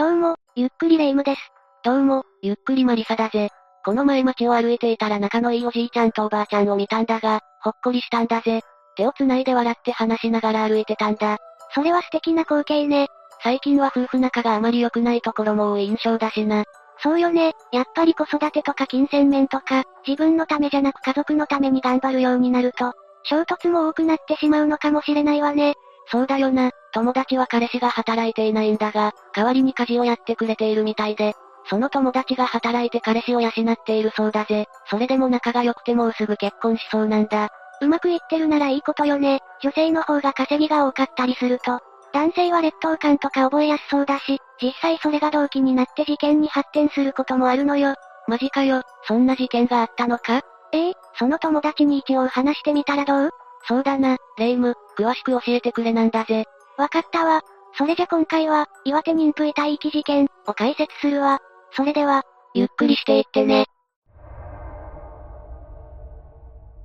どうも、ゆっくりレ夢ムです。どうも、ゆっくりマリサだぜ。この前街を歩いていたら仲のいいおじいちゃんとおばあちゃんを見たんだが、ほっこりしたんだぜ。手を繋いで笑って話しながら歩いてたんだ。それは素敵な光景ね。最近は夫婦仲があまり良くないところも多い印象だしな。そうよね、やっぱり子育てとか金銭面とか、自分のためじゃなく家族のために頑張るようになると、衝突も多くなってしまうのかもしれないわね。そうだよな、友達は彼氏が働いていないんだが、代わりに家事をやってくれているみたいで、その友達が働いて彼氏を養っているそうだぜ。それでも仲が良くてもうすぐ結婚しそうなんだ。うまくいってるならいいことよね。女性の方が稼ぎが多かったりすると、男性は劣等感とか覚えやすそうだし、実際それが動機になって事件に発展することもあるのよ。マジかよ、そんな事件があったのか？ええその友達に一応話してみたらどう？そうだな、レイム、詳しく教えてくれなんだぜ。わかったわ。それじゃ今回は、岩手妊婦遺体遺棄事件、を解説するわ。それでは、ゆっくりしていってね。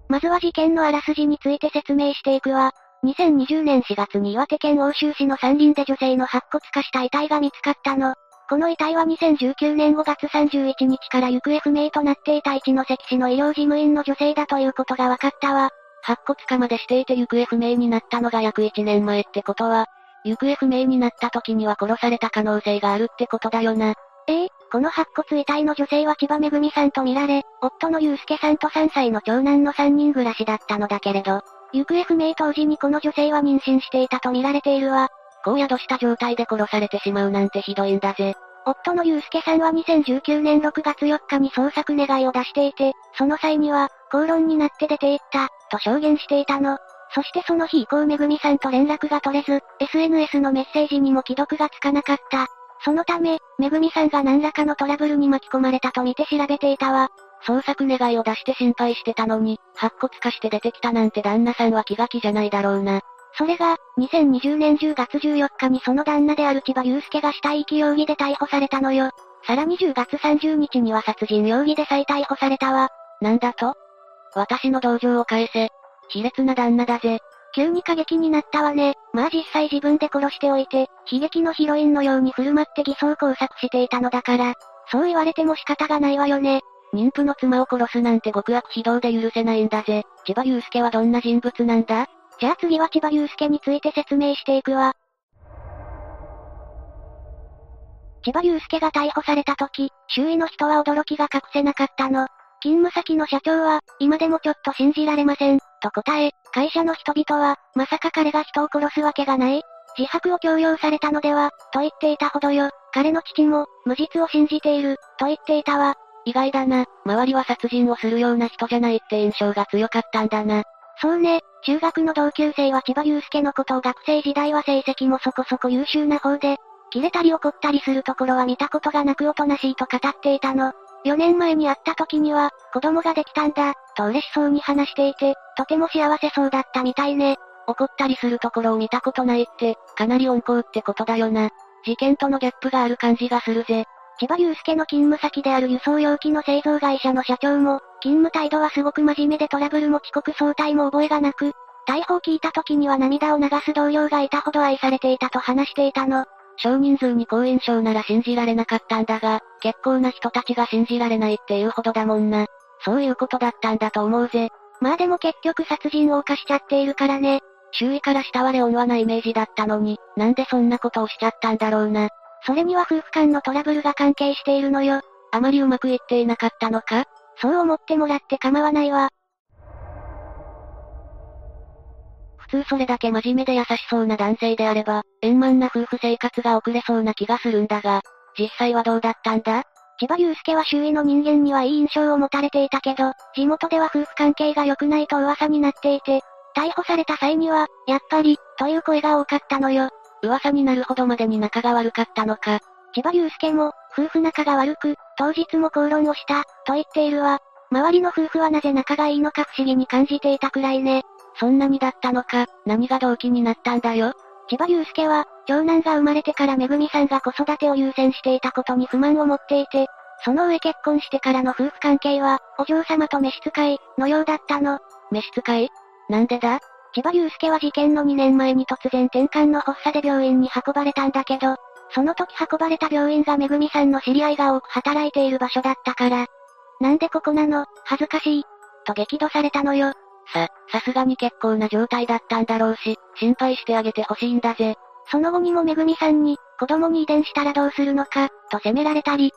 まずは事件のあらすじについて説明していくわ。2020年4月に岩手県奥州市の山林で女性の白骨化した遺体が見つかったの。この遺体は2019年5月31日から行方不明となっていた一関市の医療事務員の女性だということが分かったわ。白骨化までしていて行方不明になったのが約1年前ってことは、行方不明になった時には殺された可能性があるってことだよな。ええこの白骨遺体の女性は千葉めぐみさんと見られ、夫のゆうすけさんと3歳の長男の3人暮らしだったのだけれど、行方不明当時にこの女性は妊娠していたと見られているわ。高宿した状態で殺されてしまうなんてひどいんだぜ。夫のゆうすけさんは2019年6月4日に捜索願いを出していて、その際には、口論になって出て行った、と証言していたの。そしてその日以降めぐみさんと連絡が取れず、SNS のメッセージにも既読がつかなかった。そのため、めぐみさんが何らかのトラブルに巻き込まれたと見て調べていたわ。捜索願いを出して心配してたのに、白骨化して出てきたなんて旦那さんは気が気じゃないだろうな。それが、2020年10月14日にその旦那である千葉祐介が死体遺棄容疑で逮捕されたのよ。さらに10月30日には殺人容疑で再逮捕されたわ。なんだと？私の同情を返せ。卑劣な旦那だぜ。急に過激になったわね。まあ実際自分で殺しておいて、悲劇のヒロインのように振る舞って偽装工作していたのだから、そう言われても仕方がないわよね。妊婦の妻を殺すなんて極悪非道で許せないんだぜ。千葉祐介はどんな人物なんだ？じゃあ次は千葉祐介について説明していくわ。千葉祐介が逮捕された時、周囲の人は驚きが隠せなかったの。勤務先の社長は、今でもちょっと信じられません、と答え、会社の人々は、まさか彼が人を殺すわけがない。自白を強要されたのでは、と言っていたほどよ。彼の父も、無実を信じている、と言っていたわ。意外だな、周りは殺人をするような人じゃないって印象が強かったんだな。そうね、中学の同級生は千葉祐介のことを学生時代は成績もそこそこ優秀な方で、切れたり怒ったりするところは見たことがなくおとなしいと語っていたの。4年前に会った時には、子供ができたんだ、と嬉しそうに話していて、とても幸せそうだったみたいね。怒ったりするところを見たことないって、かなり温厚ってことだよな。事件とのギャップがある感じがするぜ。千葉祐介の勤務先である輸送容器の製造会社の社長も、勤務態度はすごく真面目でトラブルも遅刻相対も覚えがなく、逮捕を聞いた時には涙を流す同僚がいたほど愛されていたと話していたの。少人数に好印象なら信じられなかったんだが、結構な人たちが信じられないっていうほどだもんな。そういうことだったんだと思うぜ。まあでも結局殺人を犯しちゃっているからね。周囲から慕われ恩はなイメージだったのに、なんでそんなことをしちゃったんだろうな。それには夫婦間のトラブルが関係しているのよ。あまりうまくいっていなかったのか？そう思ってもらって構わないわ。普通それだけ真面目で優しそうな男性であれば、円満な夫婦生活が送れそうな気がするんだが、実際はどうだったんだ？千葉祐介は周囲の人間にはいい印象を持たれていたけど、地元では夫婦関係が良くないと噂になっていて、逮捕された際には、やっぱり、という声が多かったのよ。噂になるほどまでに仲が悪かったのか。千葉祐介も、夫婦仲が悪く、当日も口論をした、と言っているわ。周りの夫婦はなぜ仲がいいのか不思議に感じていたくらいね。そんなにだったのか、何が動機になったんだよ。千葉祐介は、長男が生まれてからめぐみさんが子育てを優先していたことに不満を持っていて、その上結婚してからの夫婦関係は、お嬢様と召使い、のようだったの。召使い？なんでだ？千葉祐介は事件の2年前に突然転換の発作で病院に運ばれたんだけど、その時運ばれた病院がめぐみさんの知り合いが多く働いている場所だったから。なんでここなの、恥ずかしい。と激怒されたのよ。さ、さすがに結構な状態だったんだろうし、心配してあげてほしいんだぜ。その後にもめぐみさんに、子供に遺伝したらどうするのか、と責められたり、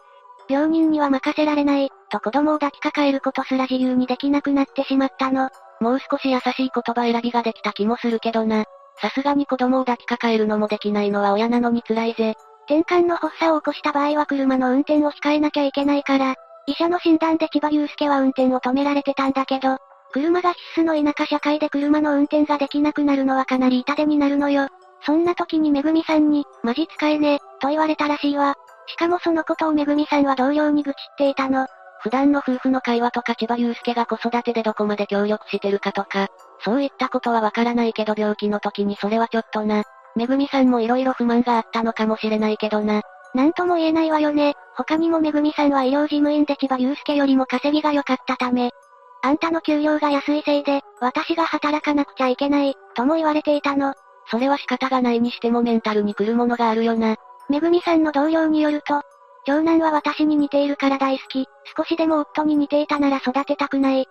病人には任せられない、と子供を抱きかかえることすら自由にできなくなってしまったの。もう少し優しい言葉選びができた気もするけどな。さすがに子供を抱きかかえるのもできないのは親なのに辛いぜ。転換の発作を起こした場合は車の運転を控えなきゃいけないから、医者の診断で千葉祐介は運転を止められてたんだけど、車が必須の田舎社会で車の運転ができなくなるのはかなり痛手になるのよ。そんな時にめぐみさんに、マジ使えね、と言われたらしいわ。しかもそのことをめぐみさんは同僚に愚痴っていたの。普段の夫婦の会話とか千葉祐介が子育てでどこまで協力してるかとか、そういったことはわからないけど病気の時にそれはちょっとな。めぐみさんも色々不満があったのかもしれないけどな。なんとも言えないわよね。他にもめぐみさんは医療事務員で千葉祐介よりも稼ぎが良かったため、あんたの給料が安いせいで、私が働かなくちゃいけない、とも言われていたの。それは仕方がないにしてもメンタルに来るものがあるよな。めぐみさんの同僚によると、長男は私に似ているから大好き、少しでも夫に似ていたなら育てたくない。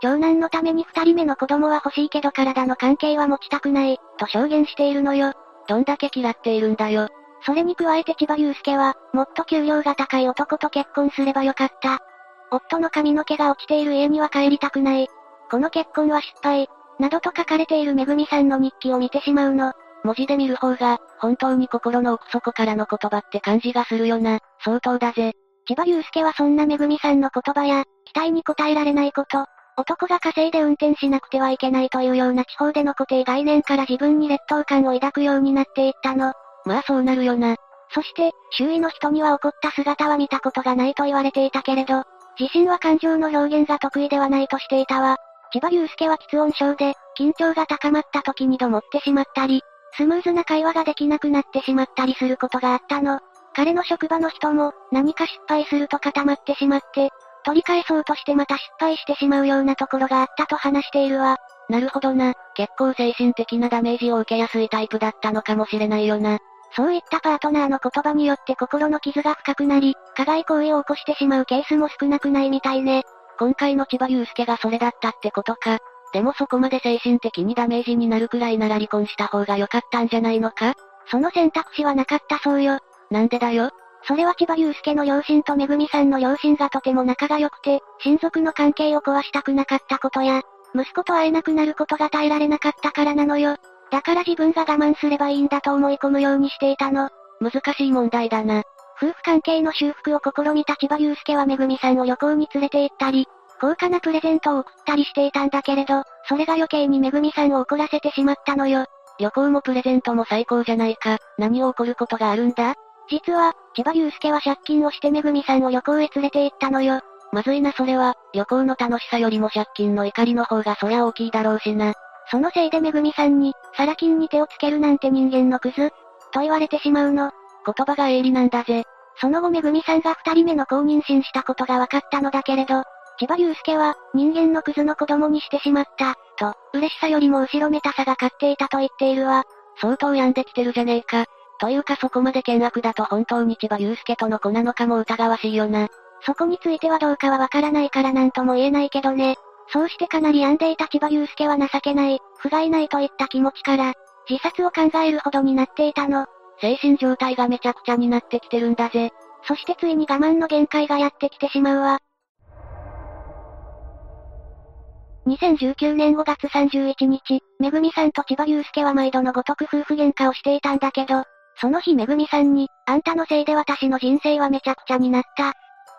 長男のために二人目の子供は欲しいけど体の関係は持ちたくない、と証言しているのよ。どんだけ嫌っているんだよ。それに加えて千葉祐介は、もっと給料が高い男と結婚すればよかった。夫の髪の毛が落ちている家には帰りたくない。この結婚は失敗。などと書かれているめぐみさんの日記を見てしまうの。文字で見る方が、本当に心の奥底からの言葉って感じがするよな。相当だぜ。千葉祐介はそんなめぐみさんの言葉や、期待に応えられないこと、男が稼いで運転しなくてはいけないというような地方での固定概念から自分に劣等感を抱くようになっていったの。まあそうなるよな。そして、周囲の人には怒った姿は見たことがないと言われていたけれど、自身は感情の表現が得意ではないとしていたわ。千葉祐介は喫音症で、緊張が高まった時にどもってしまったり、スムーズな会話ができなくなってしまったりすることがあったの。彼の職場の人も、何か失敗すると固まってしまって、取り返そうとしてまた失敗してしまうようなところがあったと話しているわ。なるほどな。結構精神的なダメージを受けやすいタイプだったのかもしれないよな。そういったパートナーの言葉によって心の傷が深くなり、加害行為を起こしてしまうケースも少なくないみたいね。今回の千葉祐介がそれだったってことか。でもそこまで精神的にダメージになるくらいなら離婚した方が良かったんじゃないのか？その選択肢はなかったそうよ。なんでだよ？それは千葉祐介の両親とめぐみさんの両親がとても仲が良くて、親族の関係を壊したくなかったことや、息子と会えなくなることが耐えられなかったからなのよ。だから自分が我慢すればいいんだと思い込むようにしていたの。難しい問題だな。夫婦関係の修復を試みた千葉祐介はめぐみさんを旅行に連れて行ったり、高価なプレゼントを送ったりしていたんだけれど、それが余計にめぐみさんを怒らせてしまったのよ。旅行もプレゼントも最高じゃないか。何を怒ることがあるんだ？実は、千葉祐介は借金をしてめぐみさんを旅行へ連れて行ったのよ。まずいなそれは、旅行の楽しさよりも借金の怒りの方がそりゃ大きいだろうしな。そのせいでめぐみさんに、サラ金に手をつけるなんて人間のクズ、と言われてしまうの。言葉が鋭利なんだぜ。その後めぐみさんが二人目の子を妊娠したことが分かったのだけれど、千葉祐介は、人間のクズの子供にしてしまった、と、嬉しさよりも後ろめたさが勝っていたと言っているわ。相当病んできてるじゃねえか。というかそこまで険悪だと本当に千葉祐介との子なのかも疑わしいよな。そこについてはどうかはわからないからなんとも言えないけどね。そうしてかなり病んでいた千葉祐介は情けない、不甲斐ないといった気持ちから、自殺を考えるほどになっていたの。精神状態がめちゃくちゃになってきてるんだぜ。そしてついに我慢の限界がやってきてしまうわ。2019年5月31日、めぐみさんと千葉祐介は毎度のごとく夫婦喧嘩をしていたんだけど、その日めぐみさんに、あんたのせいで私の人生はめちゃくちゃになった。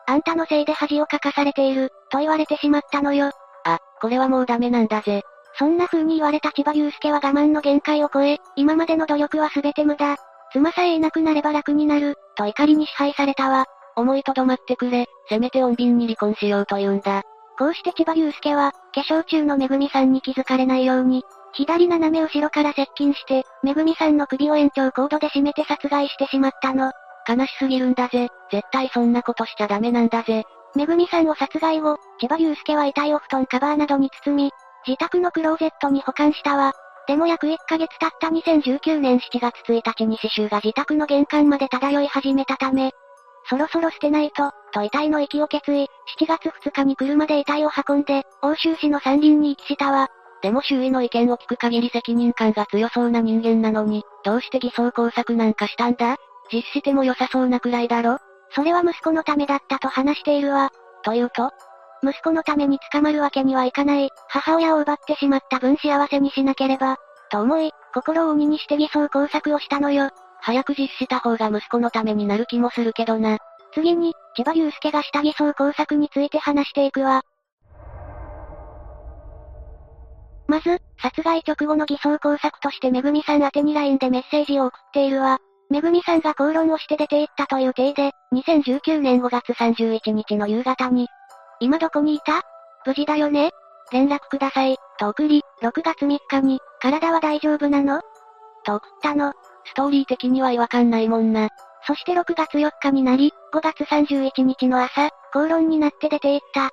あんたのせいで恥をかかされている、と言われてしまったのよ。あ、これはもうダメなんだぜ。そんな風に言われた千葉祐介は我慢の限界を超え、今までの努力は全て無駄。妻さえいなくなれば楽になる、と怒りに支配されたわ。思いとどまってくれ、せめて穏便に離婚しようと言うんだ。こうして千葉祐介は、化粧中のめぐみさんに気づかれないように、左斜め後ろから接近して、めぐみさんの首を延長コードで締めて殺害してしまったの。悲しすぎるんだぜ。絶対そんなことしちゃダメなんだぜ。めぐみさんを殺害後、千葉祐介は遺体を布団カバーなどに包み、自宅のクローゼットに保管したわ。でも約1ヶ月経った2019年7月1日に死臭が自宅の玄関まで漂い始めたため、そろそろ捨てないと、と遺体の息を決意、7月2日に車で遺体を運んで、欧州市の山林に遺棄したわ。でも周囲の意見を聞く限り責任感が強そうな人間なのに、どうして偽装工作なんかしたんだ？実施しても良さそうなくらいだろ？それは息子のためだったと話しているわ。というと息子のために捕まるわけにはいかない、母親を奪ってしまった分幸せにしなければ、と思い、心を鬼にして偽装工作をしたのよ。早く実施した方が息子のためになる気もするけどな。次に、千葉祐介がした偽装工作について話していくわ。まず、殺害直後の偽装工作としてめぐみさん宛てに LINE でメッセージを送っているわ。めぐみさんが口論をして出て行ったという体で、2019年5月31日の夕方に、今どこにいた？無事だよね？連絡ください、と送り、6月3日に、体は大丈夫なの？と送ったの。ストーリー的には違和感ないもんな。そして6月4日になり、5月31日の朝、口論になって出て行った。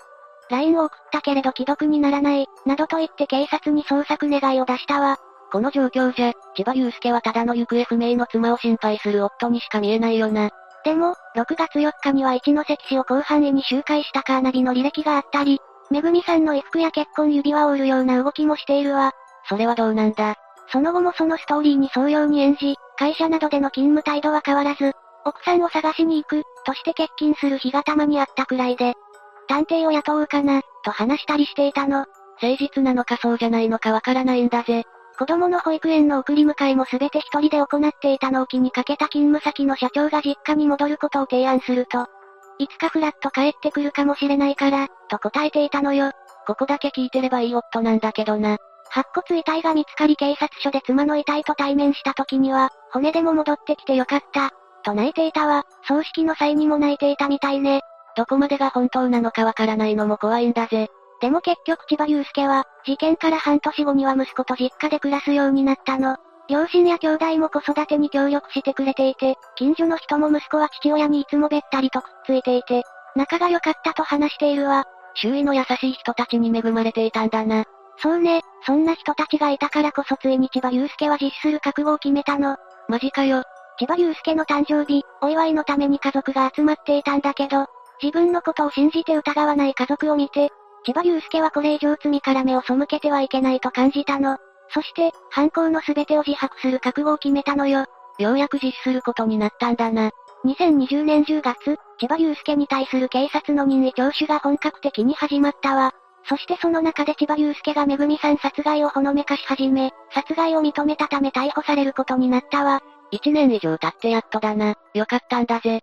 LINE を送ったけれど既読にならない、などと言って警察に捜索願いを出したわ。この状況じゃ、千葉祐介はただの行方不明の妻を心配する夫にしか見えないよな。でも、6月4日には一ノ関市を広範囲に周回したカーナビの履歴があったり、めぐみさんの衣服や結婚指輪を売るような動きもしているわ。それはどうなんだ？その後もそのストーリーに沿うように演じ、会社などでの勤務態度は変わらず、奥さんを探しに行く、として欠勤する日がたまにあったくらいで、探偵を雇うかな、と話したりしていたの。誠実なのかそうじゃないのかわからないんだぜ。子供の保育園の送り迎えもすべて一人で行っていたのを気にかけた勤務先の社長が実家に戻ることを提案すると、いつかフラッと帰ってくるかもしれないから、と答えていたのよ。ここだけ聞いてればいい夫なんだけどな。白骨遺体が見つかり警察署で妻の遺体と対面した時には、骨でも戻ってきてよかった、と泣いていたわ。葬式の際にも泣いていたみたいね。どこまでが本当なのかわからないのも怖いんだぜ。でも結局千葉祐介は、事件から半年後には息子と実家で暮らすようになったの。両親や兄弟も子育てに協力してくれていて、近所の人も息子は父親にいつもべったりとくっついていて、仲が良かったと話しているわ。周囲の優しい人たちに恵まれていたんだな。そうね、そんな人たちがいたからこそついに千葉祐介は実施する覚悟を決めたの。マジかよ。千葉祐介の誕生日、お祝いのために家族が集まっていたんだけど、自分のことを信じて疑わない家族を見て、千葉祐介はこれ以上罪から目を背けてはいけないと感じたの。そして、犯行の全てを自白する覚悟を決めたのよ。ようやく実施することになったんだな。2020年10月、千葉祐介に対する警察の任意聴取が本格的に始まったわ。そしてその中で千葉祐介がめぐみさん殺害をほのめかし始め、殺害を認めたため逮捕されることになったわ。1年以上経ってやっとだな。よかったんだぜ。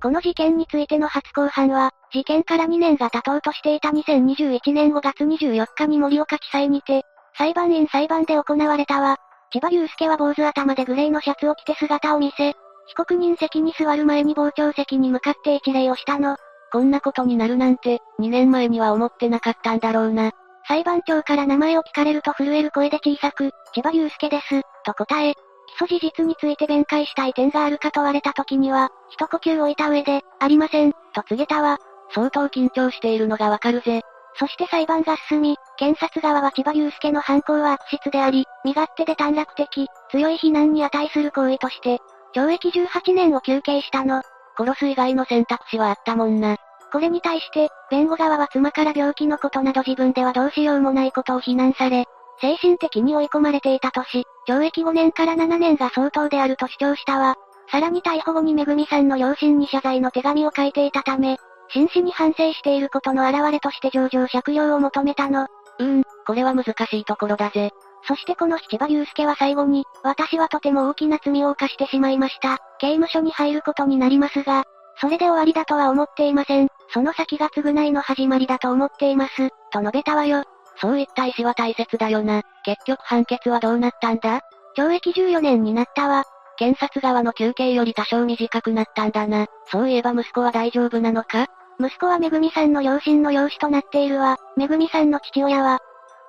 この事件についての初公判は、事件から2年が経とうとしていた2021年5月24日に盛岡地裁にて、裁判員裁判で行われたわ。千葉祐介は坊主頭でグレーのシャツを着て姿を見せ、被告人席に座る前に傍聴席に向かって一礼をしたの。こんなことになるなんて、2年前には思ってなかったんだろうな。裁判長から名前を聞かれると震える声で小さく、千葉祐介です、と答え、基礎事実について弁解したい点があるか問われた時には、一呼吸置いた上で、ありません、と告げたわ。相当緊張しているのがわかるぜ。そして裁判が進み、検察側は千葉祐介の犯行は悪質であり、身勝手で短絡的、強い非難に値する行為として、懲役18年を求刑したの。殺す以外の選択肢はあったもんな。これに対して、弁護側は妻から病気のことなど自分ではどうしようもないことを非難され、精神的に追い込まれていたとし、懲役5年から7年が相当であると主張したわ。さらに逮捕後にめぐみさんの両親に謝罪の手紙を書いていたため、真摯に反省していることの表れとして上場借用を求めたの。うーん、これは難しいところだぜ。そしてこの七葉祐介は最後に、私はとても大きな罪を犯してしまいました。刑務所に入ることになりますが、それで終わりだとは思っていません。その先が償いの始まりだと思っています。と述べたわよ。そういった意思は大切だよな。結局判決はどうなったんだ？懲役14年になったわ。検察側の休刑より多少短くなったんだな。そういえば息子は大丈夫なのか？息子はめぐみさんの両親の養子となっているわ。めぐみさんの父親は、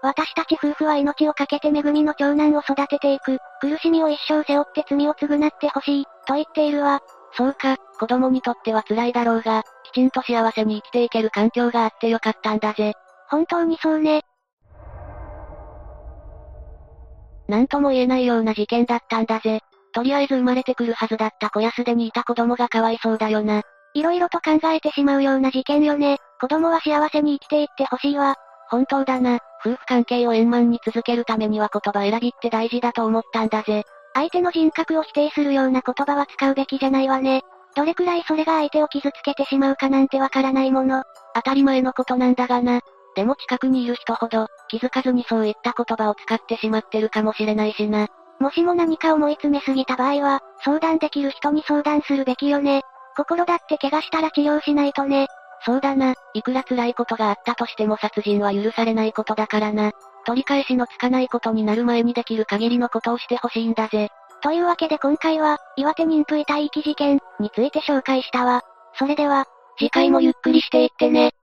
私たち夫婦は命を懸けてめぐみの長男を育てていく。苦しみを一生背負って罪を償ってほしい、と言っているわ。そうか、子供にとっては辛いだろうが、きちんと幸せに生きていける環境があってよかったんだぜ。本当にそうね。なんとも言えないような事件だったんだぜ。とりあえず生まれてくるはずだった子やすでにいた子供がかわいそうだよな。色々と考えてしまうような事件よね。子供は幸せに生きていってほしいわ。本当だな。夫婦関係を円満に続けるためには言葉選びって大事だと思ったんだぜ。相手の人格を否定するような言葉は使うべきじゃないわね。どれくらいそれが相手を傷つけてしまうかなんてわからないもの。当たり前のことなんだがな。でも近くにいる人ほど、気づかずにそういった言葉を使ってしまってるかもしれないしな。もしも何か思い詰めすぎた場合は、相談できる人に相談するべきよね。心だって怪我したら治療しないとね。そうだな、いくら辛いことがあったとしても殺人は許されないことだからな。取り返しのつかないことになる前にできる限りのことをしてほしいんだぜ。というわけで今回は、岩手妊婦遺体遺棄事件について紹介したわ。それでは、次回もゆっくりしていってね。